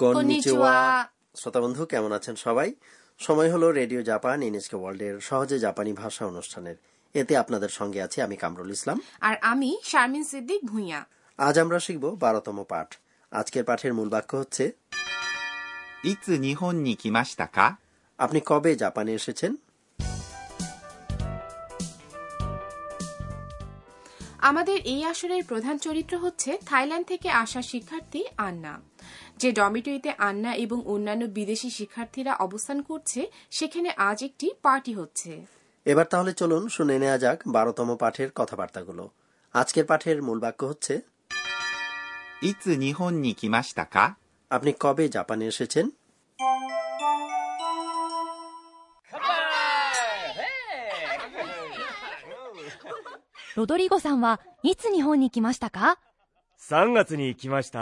Konnichiwa শ্রোতা বন্ধু কেমন আছেন সবাই? সময় হলো রেডিও জাপান ইনএসকে ওয়ার্ল্ড এর সহজে জাপানি ভাষা অনুষ্ঠানের। এতে আপনাদের সঙ্গে আছি আমি কামরুল ইসলাম। আর আমি শারমিন সিদ্দিক ভুঁইয়া। আজ আমরা শিখব বারোতম পাঠ। আজকের পাঠের মূল বাক্য হচ্ছে আপনি কবে জাপানে এসেছেন? আমাদের এই আসরের প্রধান চরিত্র হচ্ছে থাইল্যান্ড থেকে আসা শিক্ষার্থী আন্না। যে ডমিটরিতে আন্না এবং অন্যান্য বিদেশি শিক্ষার্থীরা অবস্থান করছে সেখানে আজ একটি পার্টি হচ্ছে এবার তাহলে চলুন শুনে নেওয়া যাক বারোতম পাঠের কথাবার্তাগুলো আজকের পাঠের মূল বাক্য হচ্ছে いつ日本に来ましたか আপনি কবে জাপানে এসেছেন ロドリゴさんはいつ日本に来ましたか3月に来ました。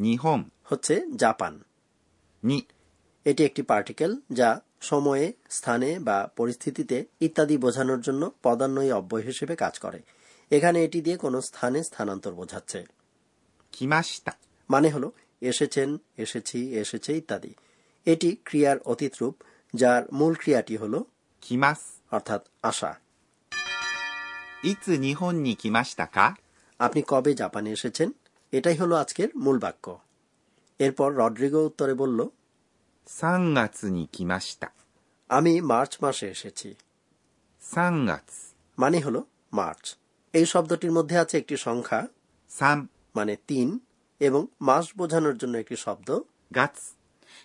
নিহম হচ্ছে জাপান। নি। এটি একটি পার্টিকেল যা সময়ে স্থানে বা পরিস্থিতিতে ইত্যাদি বোঝানোর জন্য পদান্বয়ী অব্যয় হিসেবে কাজ করে। এখানে এটি দিয়ে কোনো স্থানে স্থানান্তর বোঝাচ্ছে। মানে হলো এসেছেন এসেছি এসেছে ইত্যাদি। এটি ক্রিয়ার অতীত রূপ যার মূল ক্রিয়াটি হল কিমাস। অর্থাৎ আশা। নি আপনি কবে জাপানে এসেছেন? এটাই হলো আজকের মূল বাক্য। এরপর রড্রিগো উত্তরে বলল আমি মার্চ মাসে এসেছি। মানে হল মার্চ। এই শব্দটির মধ্যে আছে একটি সংখ্যা সাম। মানে তিন এবং মাস বোঝানোর জন্য একটি শব্দ গাছ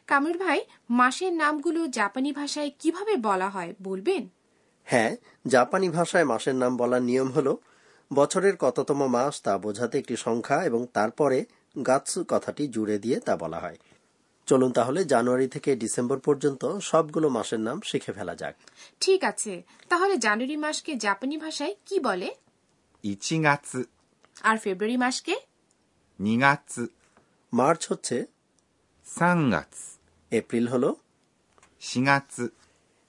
কামরুল ভাই মাসের নামগুলো জাপানি ভাষায় কীভাবে বলা হয় বলবেন? হ্যাঁ জাপানি ভাষায় মাসের নাম বলার নিয়ম হলো বছরের কততম মাস তা বোঝাতে একটি সংখ্যা এবং তারপরে গাছ কথাটি জুড়ে দিয়ে তা বলা হয়। চলুন তাহলে জানুয়ারি থেকে ডিসেম্বর পর্যন্ত সবগুলো মাসের নাম শিখে ফেলা যাক। ঠিক আছে তাহলে জানুয়ারি মাসকে জাপানি ভাষায় কি বলে? আর ফেব্রুয়ারি মাসকে? মার্চ হচ্ছে? এপ্রিল হল?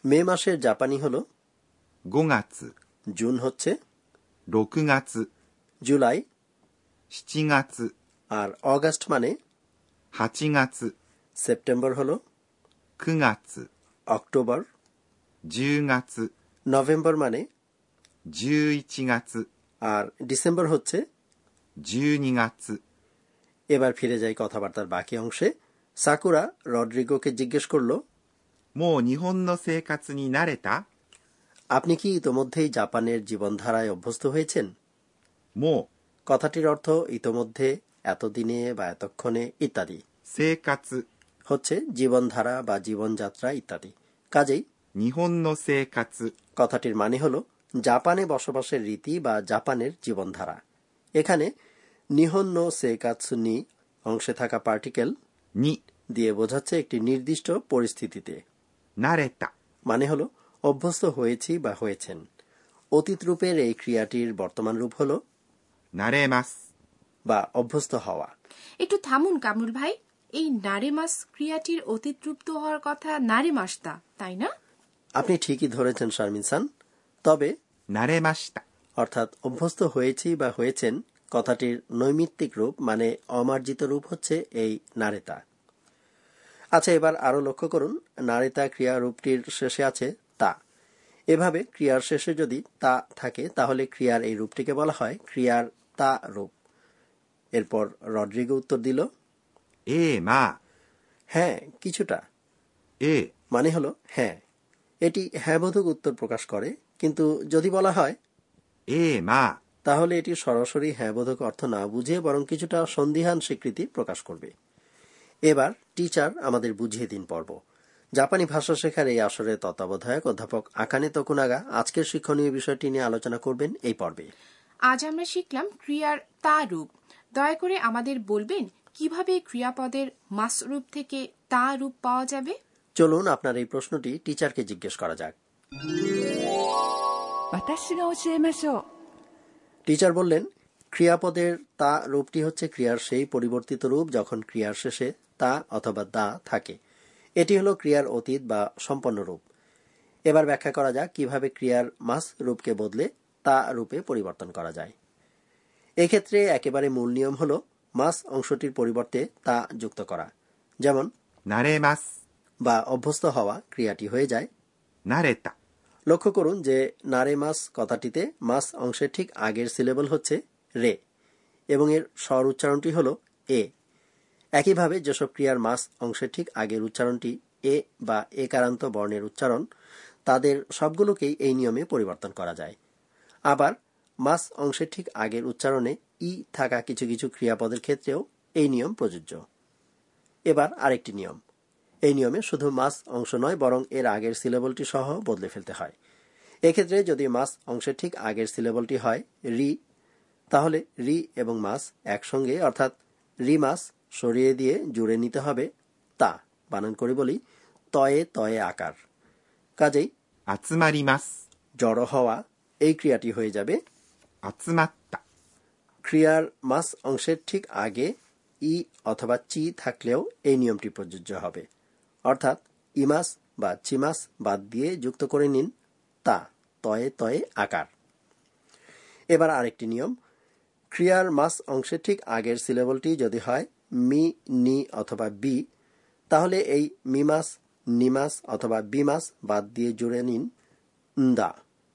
মে মাসের জাপানি হল? গোগাৎসু জুন হচ্ছে? 6月 জুলাই 7月 আর অগাস্ট মানে 8月 সেপ্টেম্বর হলো 9月 অক্টোবর 10月 নভেম্বর মানে 11月 আর ডিসেম্বর হচ্ছে 12月 এবার ফিরে যাই কথাবার্তার বাকি অংশে সাকুরা রড্রিগোকে জিজ্ঞেস করলো もう日本の生活に慣れた আপনি কি ইতোমধ্যেই জাপানের জীবনধারায় অভ্যস্ত হয়েছেন? মো। কথাটির অর্থ ইতোমধ্যে এতদিনে বা এতক্ষণে ইত্যাদি। হচ্ছে জীবনধারা বা জীবনযাত্রা ইত্যাদি। কাজেই কথাটির মানে হল জাপানে বসবাসের রীতি বা জাপানের জীবনধারা। এখানে নিহন সে কাৎসু নি অংশে থাকা পার্টিকেল নি। দিয়ে বোঝাচ্ছে একটি নির্দিষ্ট পরিস্থিতিতে। মানে হলো অভ্যস্ত হয়েছি বা হয়েছেন। অতীত রূপের এই ক্রিয়াটির বর্তমান রূপ হল নারে মাস বা অভ্যস্ত হওয়া। একটু থামুন কামরুল ভাই এই নারে মাস ক্রিয়াটির অতীত রূপ তো হওয়ার কথা নারে মাসতা তাই না? আপনি ঠিকই ধরেছেন শারমিন সান। তবে নারে মাসতা অর্থাৎ অভ্যস্ত হয়েছি বা হয়েছেন কথাটির নৈমিত্তিক রূপ মানে অমার্জিত রূপ হচ্ছে এই নারেতা। আচ্ছা এবার আরও লক্ষ্য করুন নারেতা ক্রিয়া রূপটির শেষে আছে এভাবে ক্রিয়ার শেষে যদি তা থাকে তাহলে ক্রিয়ার এই রূপটিকে বলা হয় ক্রিয়ার তা রূপ। এরপর রড্রিগো উত্তর দিল এ মা। হ্যাঁ কিছুটা। এ। মানে হলো হ্যাঁ। এটি হ্যাঁবোধক উত্তর প্রকাশ করে কিন্তু যদি বলা হয় এ মা। তাহলে এটি সরাসরি হ্যাঁবোধক অর্থ না বুঝে বরং কিছুটা সন্দিহান স্বীকৃতি প্রকাশ করবে। এবার টিচার আমাদের বুঝিয়ে দিন পর্ব। জাপানি ভাষা শেখার এই আসরের তত্ত্বাবধায়ক অধ্যাপক আকানে তকুনাগা আজকের শিক্ষণীয় বিষয়টি নিয়ে আলোচনা করবেন এই পর্বে। আজ আমরা শিখলাম ক্রিয়ার তা রূপ। দয়া করে আমাদের বলবেন কীভাবে ক্রিয়াপদের মাস রূপ থেকে তা রূপ পাওয়া যাবে? চলুন আপনার এই প্রশ্নটি টিচারকে জিজ্ঞেস করা যাক। টিচার বললেন ক্রিয়াপদের তা রূপটি হচ্ছে ক্রিয়ার সেই পরিবর্তিত রূপ যখন ক্রিয়ার শেষে তা অথবা দা থাকে এটি হলো ক্রিয়ার অতীত বা সম্পন্ন রূপ। এবার ব্যাখ্যা করা যাক কীভাবে ক্রিয়ার মাস রূপকে বদলে তা রূপে পরিবর্তন করা যায়। এক্ষেত্রে একেবারে মূল নিয়ম হল মাস অংশটির পরিবর্তে তা যুক্ত করা। যেমন মাস। বা অভ্যস্ত হওয়া ক্রিয়াটি হয়ে যায়। লক্ষ্য করুন যে নারে মাস কথাটিতে মাস অংশের ঠিক আগের সিলেবল হচ্ছে রে এবং এর স্বর উচ্চারণটি হল এ। একইভাবে যেসব ক্রিয়ার মাস অংশের ঠিক আগের উচ্চারণটি এ বা একারান্ত বর্ণের উচ্চারণ, তাদের সবগুলোকেই এই নিয়মে পরিবর্তন করা যায়। আবার, মাস অংশের ঠিক আগের উচ্চারণে ই থাকা কিছু কিছু ক্রিয়াপদের ক্ষেত্রেও এই নিয়ম প্রযোজ্য। এবার আরেকটি নিয়ম। এই নিয়মে শুধু মাস অংশ নয়, বরং এর আগের সিলেবলটি সহ বদলে ফেলতে হয়। এক্ষেত্রে যদি মাস অংশের ঠিক আগের সিলেবলটি হয় রি, তাহলে রি এবং মাস একসঙ্গে, অর্থাৎ রি মাস সরিয়ে দিয়ে জুড়ে নিতে হবে তা। বানান করে বলি তয়ে তয়ে আকার। কাজেই আতমারিমাস। জড়ো হওয়া এই ক্রিয়াটি হয়ে যাবে আতমাত্তা ক্রিয়ার মাস অংশের ঠিক আগে ই অথবা চি থাকলেও এই নিয়মটি প্রযোজ্য হবে। অর্থাৎ ইমাস বা চিমাস বাদ দিয়ে যুক্ত করে নিন তা তয়ে তয়ে আকার। এবার আরেকটি নিয়ম। ক্রিয়ার মাস অংশের ঠিক আগের সিলেবলটি যদি হয় মি নি অথবা বি তাহলে এই মিমাস নিমাস অথবা বিমাস বাদ দিয়ে জুড়ে নিন দা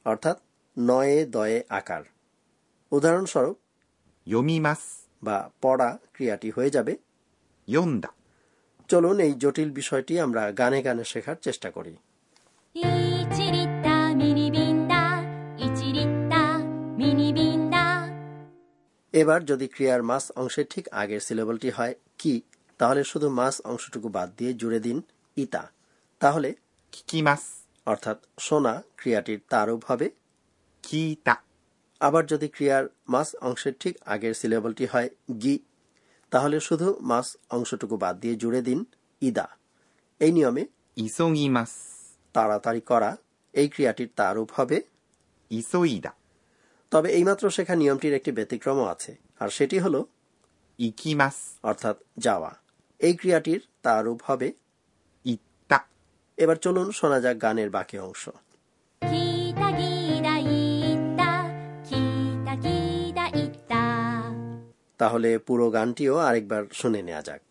অর্থাৎ নয়ে দয়ে আকার। উদাহরণস্বরূপ ইয়োমিমাস বা পড়া ক্রিয়াটি হয়ে যাবে ইয়োন্দা চলুন এই জটিল বিষয়টি আমরা গানে গানে শেখার চেষ্টা করি। এবার যদি ক্রিয়ার মাস অংশের ঠিক আগের সিলেবলটি হয় কি তাহলে শুধু মাস অংশটুকু বাদ দিয়ে জুড়ে দিন ইতা। তাহলে কি মাস? অর্থাৎ সোনা ক্রিয়াটির তারুপ হবে কি তা। আবার যদি ক্রিয়ার মাস অংশের ঠিক আগের সিলেবলটি হয় গি তাহলে শুধু মাস অংশটুকু বাদ দিয়ে জুড়ে দিন ইদা। এই নিয়মে ইসোগি মাস। তাড়াতাড়ি করা এই ক্রিয়াটির তারুপ হবে ইসোইদা। তবে এইমাত্র শেখা নিয়মটির একটি ব্যতিক্রমও আছে আর সেটি হল ইকিমাস। অর্থাৎ যাওয়া। এই ক্রিয়াটির তার রূপ হবে ইত্তা। এবার চলুন শোনা যাক গানের বাকি অংশ। তাহলে পুরো গানটিও আরেকবার শুনে নেওয়া যাক।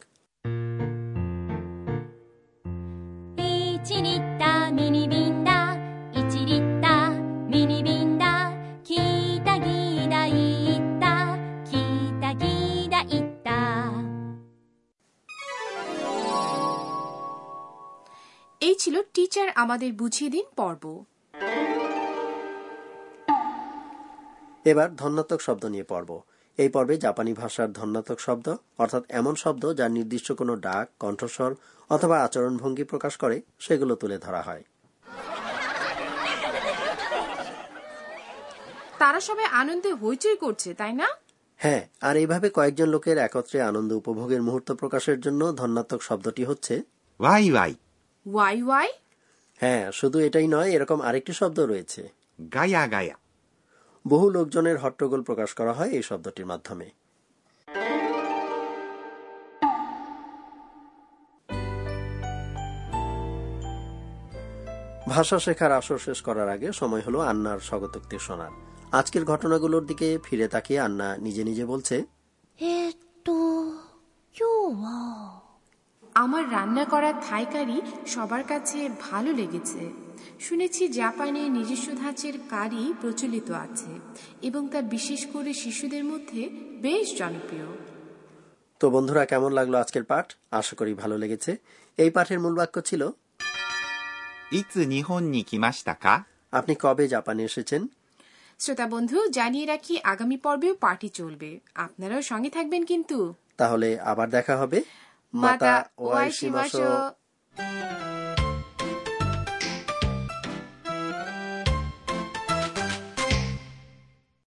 টিচার আমাদের বুঝিয়ে দিন পর্ব। এবার ধন্যাত্মক শব্দ নিয়ে পর্ব। এই পর্বে জাপানি ভাষার ধন্যাত্মক শব্দ অর্থাৎ এমন শব্দ যা নির্দিষ্ট কোনো ডাক কণ্ঠস্বর অথবা আচরণ ভঙ্গি প্রকাশ করে সেগুলো তুলে ধরা হয়। তারা সবাই আনন্দে হইচই করছে তাই না? হ্যাঁ আর এইভাবে কয়েকজন লোকের একত্রে আনন্দ উপভোগের মুহূর্ত প্রকাশের জন্য ধন্যাত্মক শব্দটি হচ্ছে ওয়াই ওয়াই। Y Y? হ্যাঁ শুধু এটাই নয় এরকম আরেকটি শব্দ রয়েছে। গায়া গায়া। বহু লোকজনের হট্টগোল প্রকাশ করা হয় এই শব্দটির মাধ্যমে। ভাষা শেখার আসর শেষ করার আগে সময় হলো আন্নার স্বগতোক্তি শোনার। আজকের ঘটনাগুলোর দিকে ফিরে তাকিয়ে আন্না নিজে নিজে বলছে রান্না করা থাই কারি সবার কাছে ভালো লেগেছে। শুনেছি জাপানে নিজস্ব ধাঁচের কারি প্রচলিত আছে এবং তা বিশেষ করে শিশুদের মধ্যে বেশ জনপ্রিয়। তো বন্ধুরা কেমন লাগল আজকের পাঠ? আশা করি ভালো লেগেছে। এই পাঠের মূল বাক্য ছিল আপনি কবে জাপানে এসেছেন? শ্রোতা বন্ধু জানিয়ে রাখি আগামী পর্বেও পার্টি চলবে। আপনারাও সঙ্গে থাকবেন কিন্তু। তাহলে আবার দেখা হবে। মাতা ওয়াই ওয়াই শিমাশো